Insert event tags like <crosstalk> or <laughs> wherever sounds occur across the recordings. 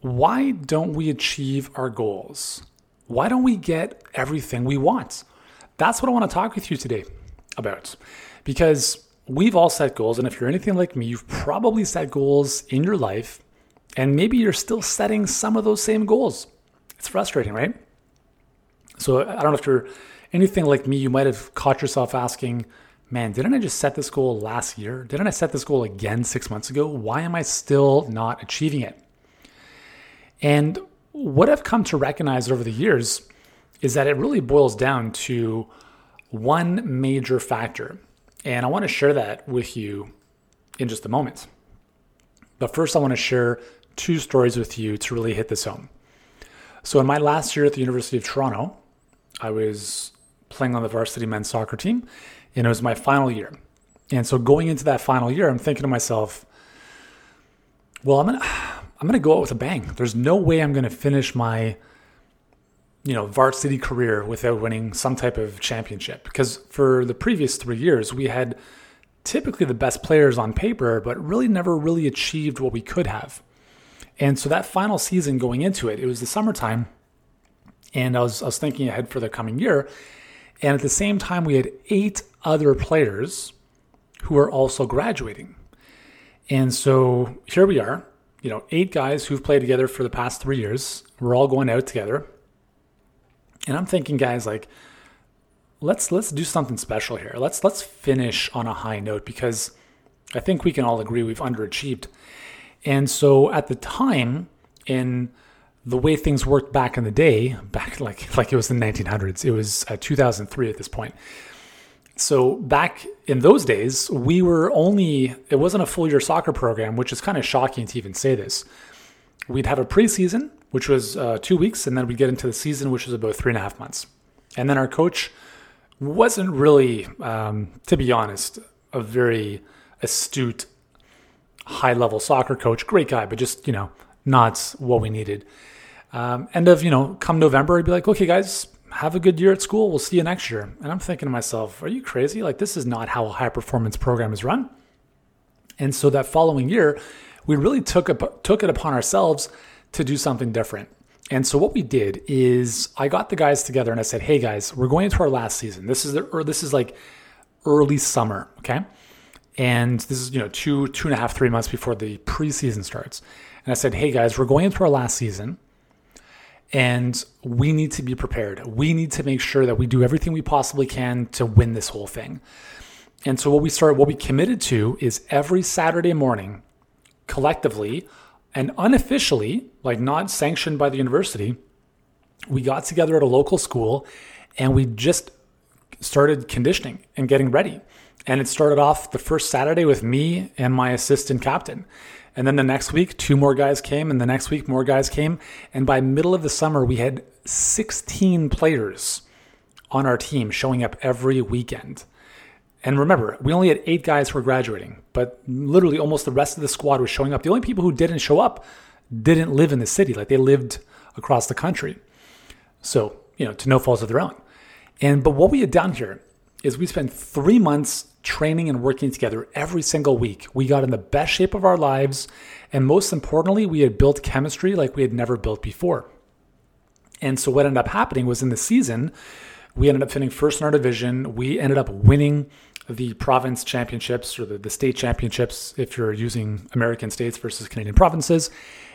why don't we achieve our goals? Why don't we get everything we want? That's what I want to talk with you today about. Because we've all set goals. And if you're anything like me, you've probably set goals in your life. And maybe you're still setting some of those same goals. It's frustrating, right? So I don't know if you're anything like me, you might have caught yourself asking, man, didn't I just set this goal last year? Didn't I set this goal again six months ago? Why am I still not achieving it? And what I've come to recognize over the years is that it really boils down to one major factor. And I want to share that with you in just a moment. But first, I want to share two stories with you to really hit this home. So, in my last year at the University of Toronto, I was playing on the varsity men's soccer team, and it was my final year. And so, going into that final year, I'm thinking to myself, well, I'm gonna, I'm gonna go out with a bang. There's no way I'm gonna finish my you know, varsity career without winning some type of championship. Because for the previous three years, we had typically the best players on paper, but really never really achieved what we could have. And so that final season going into it, it was the summertime, and I was I was thinking ahead for the coming year. And at the same time, we had eight other players who were also graduating. And so here we are, you know, eight guys who've played together for the past three years. We're all going out together. And I'm thinking, guys, like, let's let's do something special here. Let's let's finish on a high note because I think we can all agree we've underachieved. And so at the time, in the way things worked back in the day, back <laughs> like like it was the 1900s, it was uh, 2003 at this point. So back in those days, we were only it wasn't a full year soccer program, which is kind of shocking to even say this. We'd have a preseason which was uh, two weeks, and then we'd get into the season, which was about three and a half months. And then our coach wasn't really, um, to be honest, a very astute, high level soccer coach. Great guy, but just, you know, not what we needed. Um, end of, you know, come November, he'd be like, okay, guys, have a good year at school. We'll see you next year. And I'm thinking to myself, are you crazy? Like, this is not how a high performance program is run. And so that following year, we really took, took it upon ourselves to do something different. And so what we did is I got the guys together and I said, "Hey guys, we're going into our last season. This is the, or this is like early summer, okay? And this is you know two two and a half three months before the preseason starts. And I said, "Hey guys, we're going into our last season." And we need to be prepared. We need to make sure that we do everything we possibly can to win this whole thing. And so what we started, what we committed to is every Saturday morning, collectively, and unofficially, like not sanctioned by the university, we got together at a local school and we just started conditioning and getting ready. And it started off the first Saturday with me and my assistant captain. And then the next week, two more guys came, and the next week, more guys came. And by middle of the summer, we had 16 players on our team showing up every weekend. And remember, we only had eight guys who were graduating, but literally almost the rest of the squad was showing up. The only people who didn't show up didn't live in the city, like they lived across the country. So, you know, to no fault of their own. And but what we had done here is we spent three months training and working together every single week. We got in the best shape of our lives. And most importantly, we had built chemistry like we had never built before. And so what ended up happening was in the season, we ended up finishing first in our division. We ended up winning the province championships or the, the state championships if you're using American states versus Canadian provinces.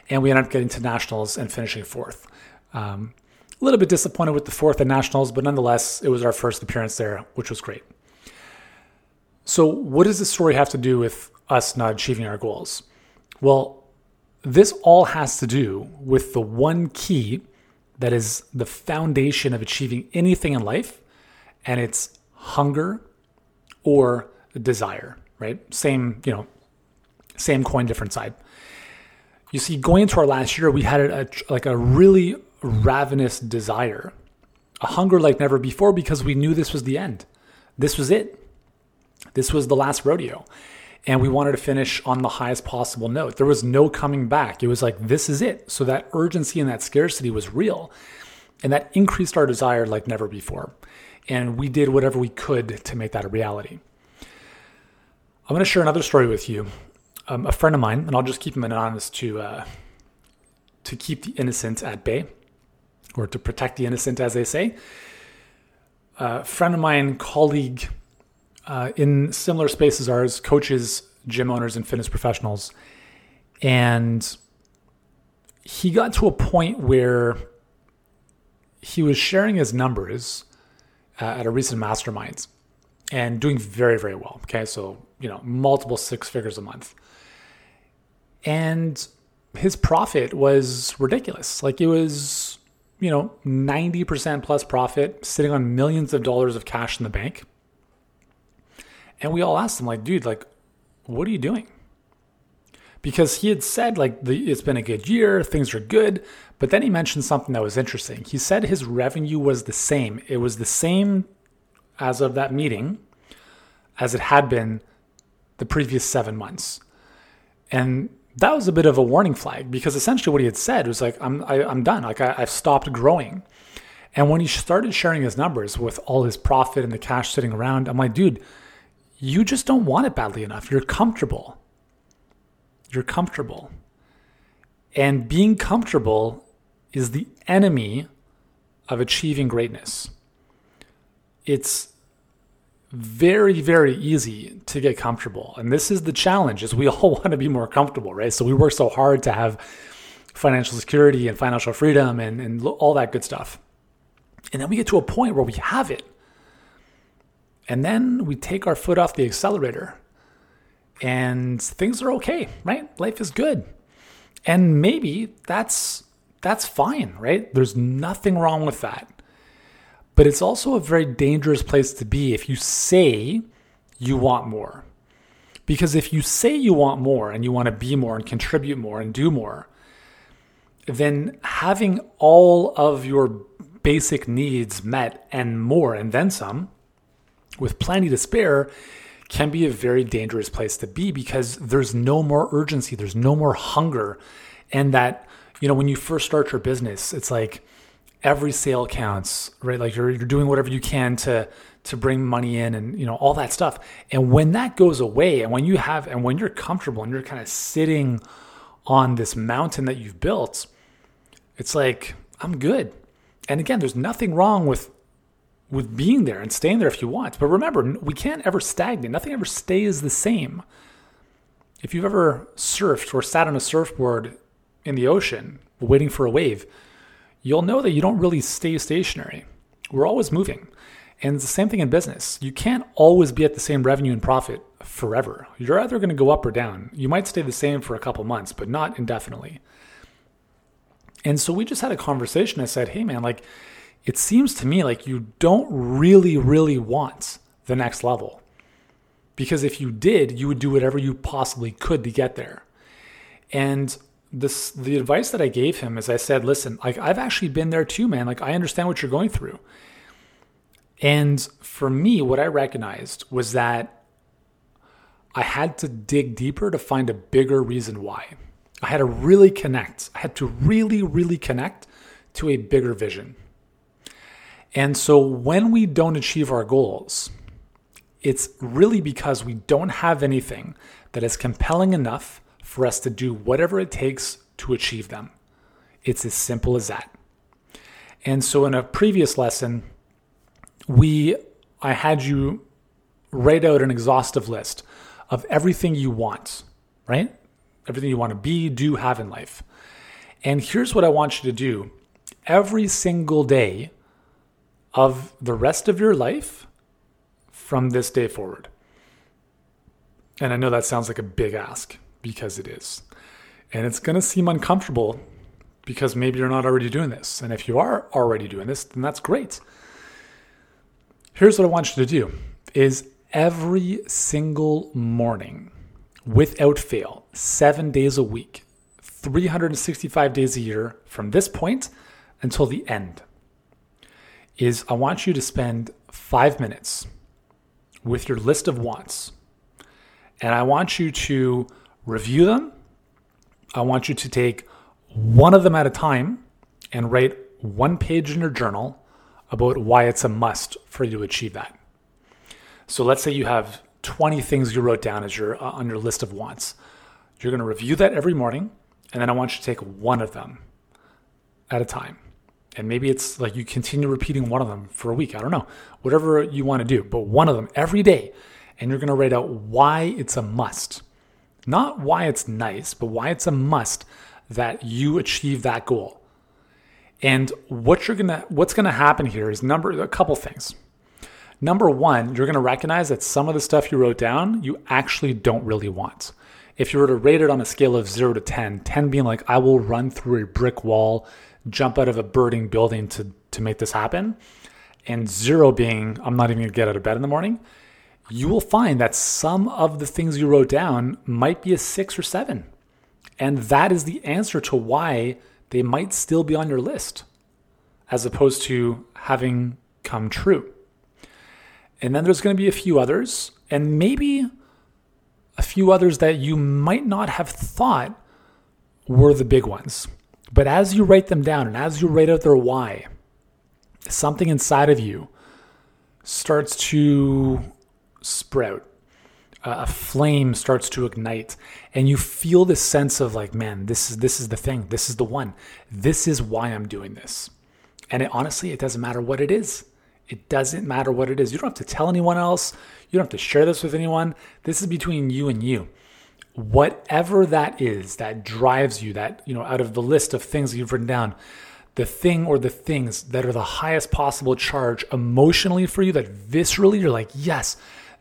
And we ended up getting to nationals and finishing fourth. Um, a little bit disappointed with the fourth at nationals, but nonetheless, it was our first appearance there, which was great. So, what does this story have to do with us not achieving our goals? Well, this all has to do with the one key that is the foundation of achieving anything in life, and it's hunger or desire, right? Same, you know, same coin, different side. You see, going into our last year, we had a, like a really ravenous desire, a hunger like never before because we knew this was the end. This was it. This was the last rodeo. And we wanted to finish on the highest possible note. There was no coming back. It was like, this is it. So that urgency and that scarcity was real. And that increased our desire like never before and we did whatever we could to make that a reality. I'm going to share another story with you. Um, a friend of mine, and I'll just keep him anonymous to uh, to keep the innocent at bay or to protect the innocent, as they say. A friend of mine, colleague uh, in similar spaces ours, coaches, gym owners, and fitness professionals. And he got to a point where he was sharing his numbers uh, at a recent mastermind and doing very, very well. Okay. So, you know, multiple six figures a month. And his profit was ridiculous. Like it was, you know, 90% plus profit, sitting on millions of dollars of cash in the bank. And we all asked him, like, dude, like, what are you doing? Because he had said, like, the, it's been a good year, things are good. But then he mentioned something that was interesting. He said his revenue was the same. It was the same as of that meeting as it had been the previous seven months. And that was a bit of a warning flag because essentially what he had said was like, I'm, I, am i am done. Like I, I've stopped growing. And when he started sharing his numbers with all his profit and the cash sitting around, I'm like, dude, you just don't want it badly enough. You're comfortable. You're comfortable. And being comfortable is the enemy of achieving greatness. It's very very easy to get comfortable and this is the challenge is we <laughs> all want to be more comfortable right so we work so hard to have financial security and financial freedom and, and all that good stuff and then we get to a point where we have it and then we take our foot off the accelerator and things are okay right? Life is good. And maybe that's that's fine right? There's nothing wrong with that. But it's also a very dangerous place to be if you say you want more. Because if you say you want more and you want to be more and contribute more and do more, then having all of your basic needs met and more and then some with plenty to spare can be a very dangerous place to be because there's no more urgency, there's no more hunger. And that, you know, when you first start your business, it's like, every sale counts, right? Like you're, you're doing whatever you can to to bring money in and you know all that stuff. And when that goes away and when you have and when you're comfortable and you're kind of sitting on this mountain that you've built, it's like I'm good. And again, there's nothing wrong with with being there and staying there if you want. But remember, we can't ever stagnate. Nothing ever stays the same. If you've ever surfed or sat on a surfboard in the ocean waiting for a wave, you'll know that you don't really stay stationary. We're always moving. And it's the same thing in business. You can't always be at the same revenue and profit forever. You're either going to go up or down. You might stay the same for a couple months, but not indefinitely. And so we just had a conversation. I said, hey, man, like, it seems to me like you don't really, really want the next level. Because if you did, you would do whatever you possibly could to get there. And this the advice that I gave him is I said, listen, like I've actually been there too, man. Like I understand what you're going through. And for me, what I recognized was that I had to dig deeper to find a bigger reason why. I had to really connect. I had to really, really connect to a bigger vision. And so when we don't achieve our goals, it's really because we don't have anything that is compelling enough for us to do whatever it takes to achieve them. It's as simple as that. And so in a previous lesson, we I had you write out an exhaustive list of everything you want, right? Everything you want to be, do, have in life. And here's what I want you to do every single day of the rest of your life from this day forward. And I know that sounds like a big ask, because it is. And it's going to seem uncomfortable because maybe you're not already doing this. And if you are already doing this, then that's great. Here's what I want you to do is every single morning without fail, 7 days a week, 365 days a year from this point until the end is I want you to spend 5 minutes with your list of wants. And I want you to review them. I want you to take one of them at a time and write one page in your journal about why it's a must for you to achieve that. So let's say you have 20 things you wrote down as your uh, on your list of wants. You're going to review that every morning and then I want you to take one of them at a time. And maybe it's like you continue repeating one of them for a week. I don't know. Whatever you want to do, but one of them every day. And you're going to write out why it's a must. Not why it's nice, but why it's a must that you achieve that goal. And what you're going to what's going to happen here is number a couple things. Number 1, you're going to recognize that some of the stuff you wrote down you actually don't really want if you were to rate it on a scale of 0 to 10, 10 being like, I will run through a brick wall, jump out of a burning building to, to make this happen, and 0 being, I'm not even to get out of bed in the morning, you will find that some of the things you wrote down might be a 6 or 7. And that is the answer to why they might still be on your list, as opposed to having come true. And then there's going to be a few others, and maybe a few others that you might not have thought were the big ones. But as you write them down and as you write out their why, something inside of you starts to sprout. a flame starts to ignite and you feel this sense of like man this is this is the thing this is the one this is why i'm doing this and it, honestly it doesn't matter what it is it doesn't matter what it is. You don't have to tell anyone else. You don't have to share this with anyone. This is between you and you. Whatever that is that drives you, that, you know, out of the list of things you've written down, the thing or the things that are the highest possible charge emotionally for you, that viscerally you're like, yes,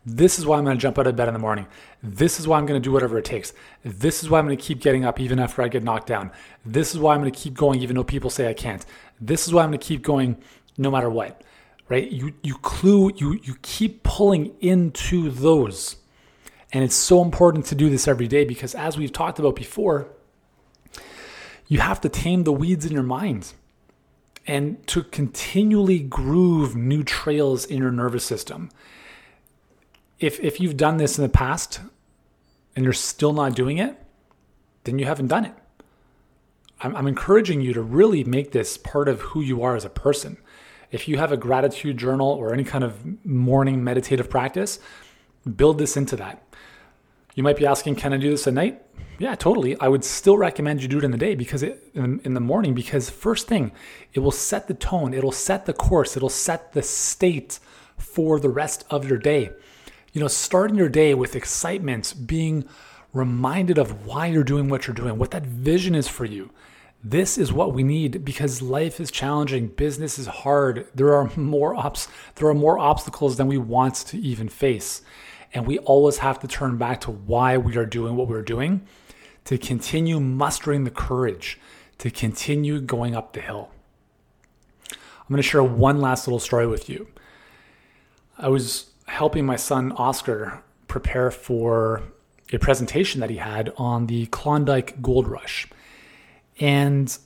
this is why I'm going to jump out of bed in the morning. This is why I'm going to do whatever it takes. This is why I'm going to keep getting up even after I get knocked down. This is why I'm going to keep going even though people say I can't. This is why I'm going to keep going no matter what right? You you clue you you keep pulling into those. And it's so important to do this every day because as we've talked about before, you have to tame the weeds in your mind and to continually groove new trails in your nervous system. If if you've done this in the past and you're still not doing it, then you haven't done it. I'm, I'm encouraging you to really make this part of who you are as a person if you have a gratitude journal or any kind of morning meditative practice, build this into that. You might be asking, can I do this at night? Yeah, totally. I would still recommend you do it in the day because it, in, the morning, because first thing, it will set the tone, it'll set the course, it'll set the state for the rest of your day. You know, starting your day with excitement, being reminded of why you're doing what you're doing, what that vision is for you. This is what we need because life is challenging, business is hard. There are <laughs> more ups, there are more obstacles than we want to even face. And we always have to turn back to why we are doing what we're doing to continue mustering the courage to continue going up the hill. I'm going to share one last little story with you. I was helping my son Oscar prepare for a presentation that he had on the Klondike Gold Rush. And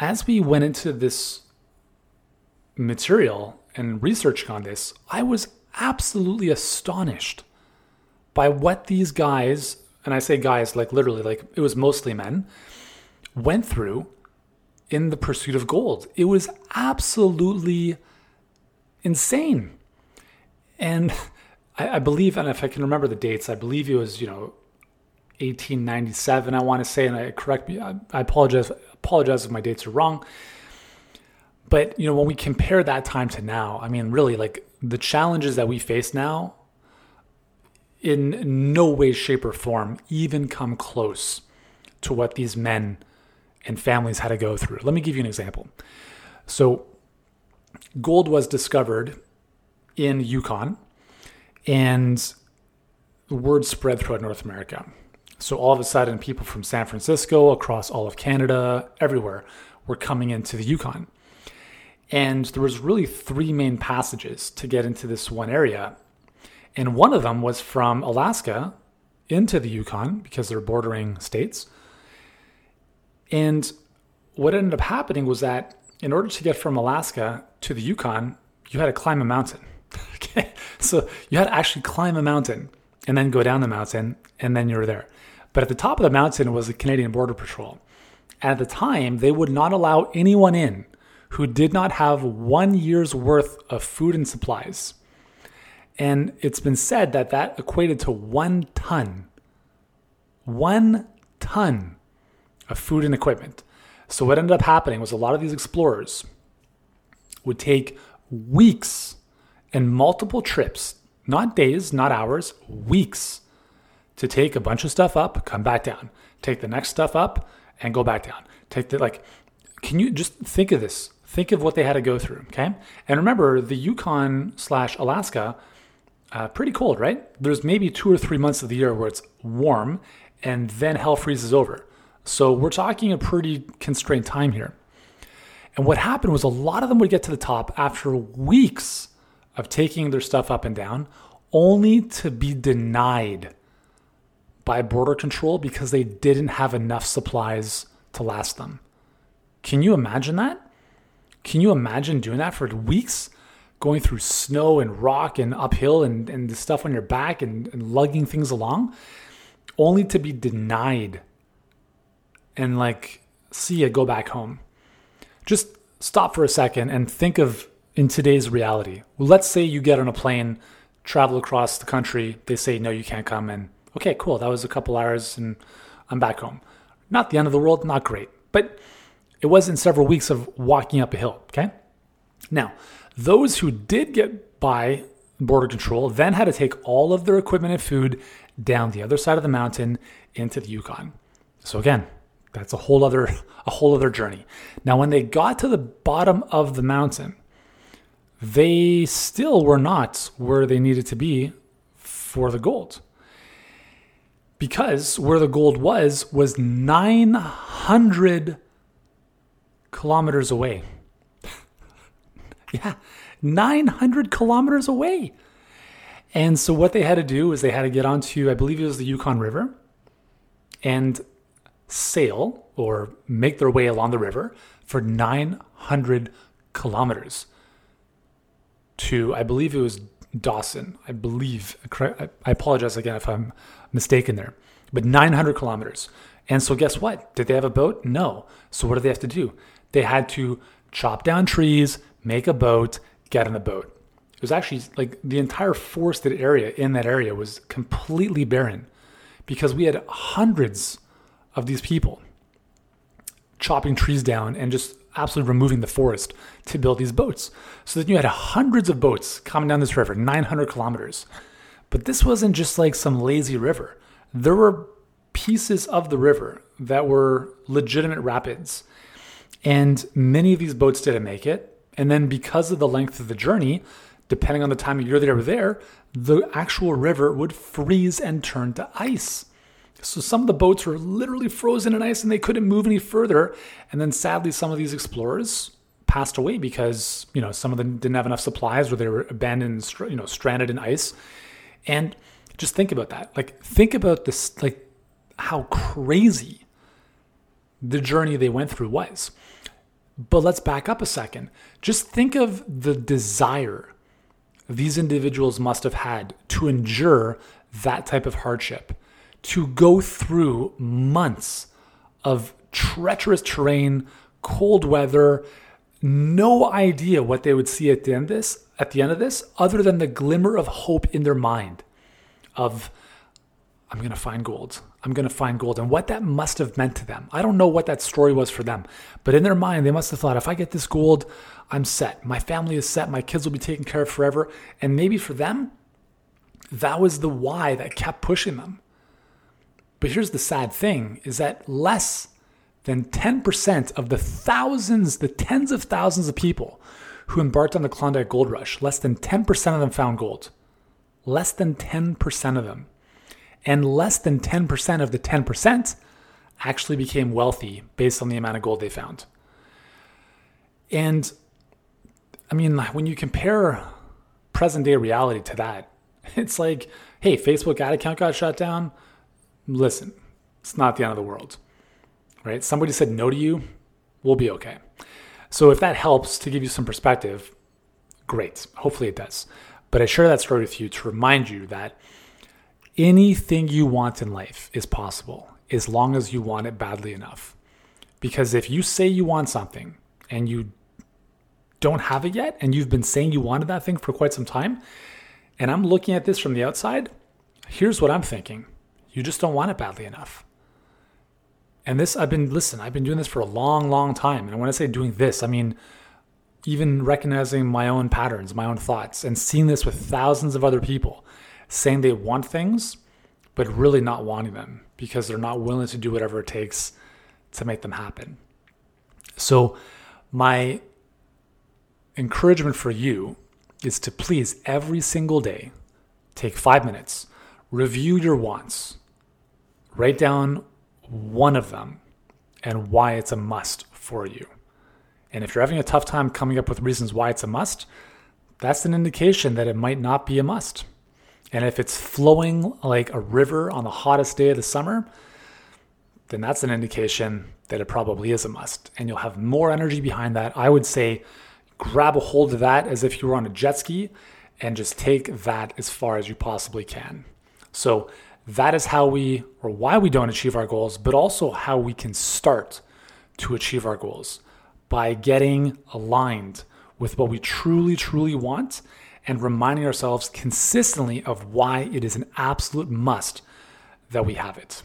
as we went into this material and researching on this, I was absolutely astonished by what these guys, and I say guys like literally, like it was mostly men, went through in the pursuit of gold. It was absolutely insane. And <laughs> I, I believe, and if I can remember the dates, I believe it was, you know, 1897, I want to say, and I correct me, I, I apologize, apologize if my dates are wrong. But you know, when we compare that time to now, I mean, really, like the challenges that we face now, in no way, shape, or form, even come close to what these men and families had to go through. Let me give you an example. So, gold was discovered in Yukon, and the word spread throughout North America. So all of a sudden, people from San Francisco, across all of Canada, everywhere, were coming into the Yukon. And there was really three main passages to get into this one area. And one of them was from Alaska into the Yukon because they're bordering states. And what ended up happening was that in order to get from Alaska to the Yukon, you had to climb a mountain. <laughs> okay. So you had to actually climb a mountain and then go down the mountain, and then you're there. But at the top of the mountain was the Canadian Border Patrol. At the time, they would not allow anyone in who did not have one year's worth of food and supplies. And it's been said that that equated to one ton, one ton of food and equipment. So, what ended up happening was a lot of these explorers would take weeks and multiple trips, not days, not hours, weeks to take a bunch of stuff up, come back down, take the next stuff up, and go back down. Take the, like, can you just think of this? Think of what they had to go through, okay? And remember, the Yukon slash Alaska, uh, pretty cold, right? There's maybe two or three months of the year where it's warm, and then hell freezes over. So we're talking a pretty constrained time here. And what happened was a lot of them would get to the top after weeks of taking their stuff up and down, only to be denied by border control because they didn't have enough supplies to last them. Can you imagine that? Can you imagine doing that for weeks? Going through snow and rock and uphill and, and the stuff on your back and, and lugging things along, only to be denied and like see you go back home. Just stop for a second and think of in today's reality. Let's say you get on a plane, travel across the country, they say, no, you can't come And Okay, cool. That was a couple hours and I'm back home. Not the end of the world, not great. But it wasn't several weeks of walking up a hill, okay? Now, those who did get by border control then had to take all of their equipment and food down the other side of the mountain into the Yukon. So again, that's a whole other <laughs> a whole other journey. Now when they got to the bottom of the mountain, they still were not where they needed to be for the gold. Because where the gold was was 900 kilometers away. Yeah, 900 kilometers away. And so what they had to do was they had to get onto, I believe it was the Yukon River, and sail or make their way along the river for 900 kilometers to, I believe it was Dawson. I believe, I apologize again if I'm mistaken there, but 900 kilometers. And so, guess what? Did they have a boat? No. So, what did they have to do? They had to chop down trees, make a boat, get in the boat. It was actually like the entire forested area in that area was completely barren because we had hundreds of these people chopping trees down and just absolutely removing the forest to build these boats. So then you had hundreds of boats coming down this river, 900 kilometers. But this wasn't just like some lazy river. There were pieces of the river that were legitimate rapids and many of these boats didn't make it. And then because of the length of the journey, depending on the time of year they were there, the actual river would freeze and turn to ice. So some of the boats were literally frozen in ice and they couldn't move any further. And then sadly, some of these explorers passed away because, you know, some of them didn't have enough supplies or they were abandoned, you know, stranded in ice. And just think about that. Like, think about this, like, how crazy the journey they went through was. But let's back up a second. Just think of the desire these individuals must have had to endure that type of hardship, to go through months of treacherous terrain, cold weather, no idea what they would see at the end of this, at the end of this, other than the glimmer of hope in their mind of I'm going to find gold. I'm going to find gold. And what that must have meant to them. I don't know what that story was for them, but in their mind, they must have thought if I get this gold, I'm set. My family is set. My kids will be taken care of forever. And maybe for them, that was the why that kept pushing them. But here's the sad thing is that less than 10% of the thousands, the tens of thousands of people who embarked on the Klondike Gold Rush, less than 10% of them found gold. Less than 10% of them and less than 10% of the 10% actually became wealthy based on the amount of gold they found. And I mean, when you compare present day reality to that, <laughs> it's like, hey, Facebook ad account got shut down. Listen, it's not the end of the world, right? Somebody said no to you, we'll be okay. So if that helps to give you some perspective, great. Hopefully it does. But I share that story with you to remind you that anything you want in life is possible as long as you want it badly enough. Because if you say you want something and you don't have it yet, and you've been saying you wanted that thing for quite some time, and I'm looking at this from the outside, here's what I'm thinking you just don't want it badly enough. And this, I've been, listen, I've been doing this for a long, long time. And when I say doing this, I mean, even recognizing my own patterns, my own thoughts, and seeing this with thousands of other people saying they want things, but really not wanting them because they're not willing to do whatever it takes to make them happen. So, my encouragement for you is to please every single day take five minutes, review your wants, write down one of them and why it's a must for you. And if you're having a tough time coming up with reasons why it's a must, that's an indication that it might not be a must. And if it's flowing like a river on the hottest day of the summer, then that's an indication that it probably is a must. And you'll have more energy behind that. I would say grab a hold of that as if you were on a jet ski and just take that as far as you possibly can. So that is how we or why we don't achieve our goals, but also how we can start to achieve our goals by getting aligned with what we truly, truly want and reminding ourselves consistently of why it is an absolute must that we have it.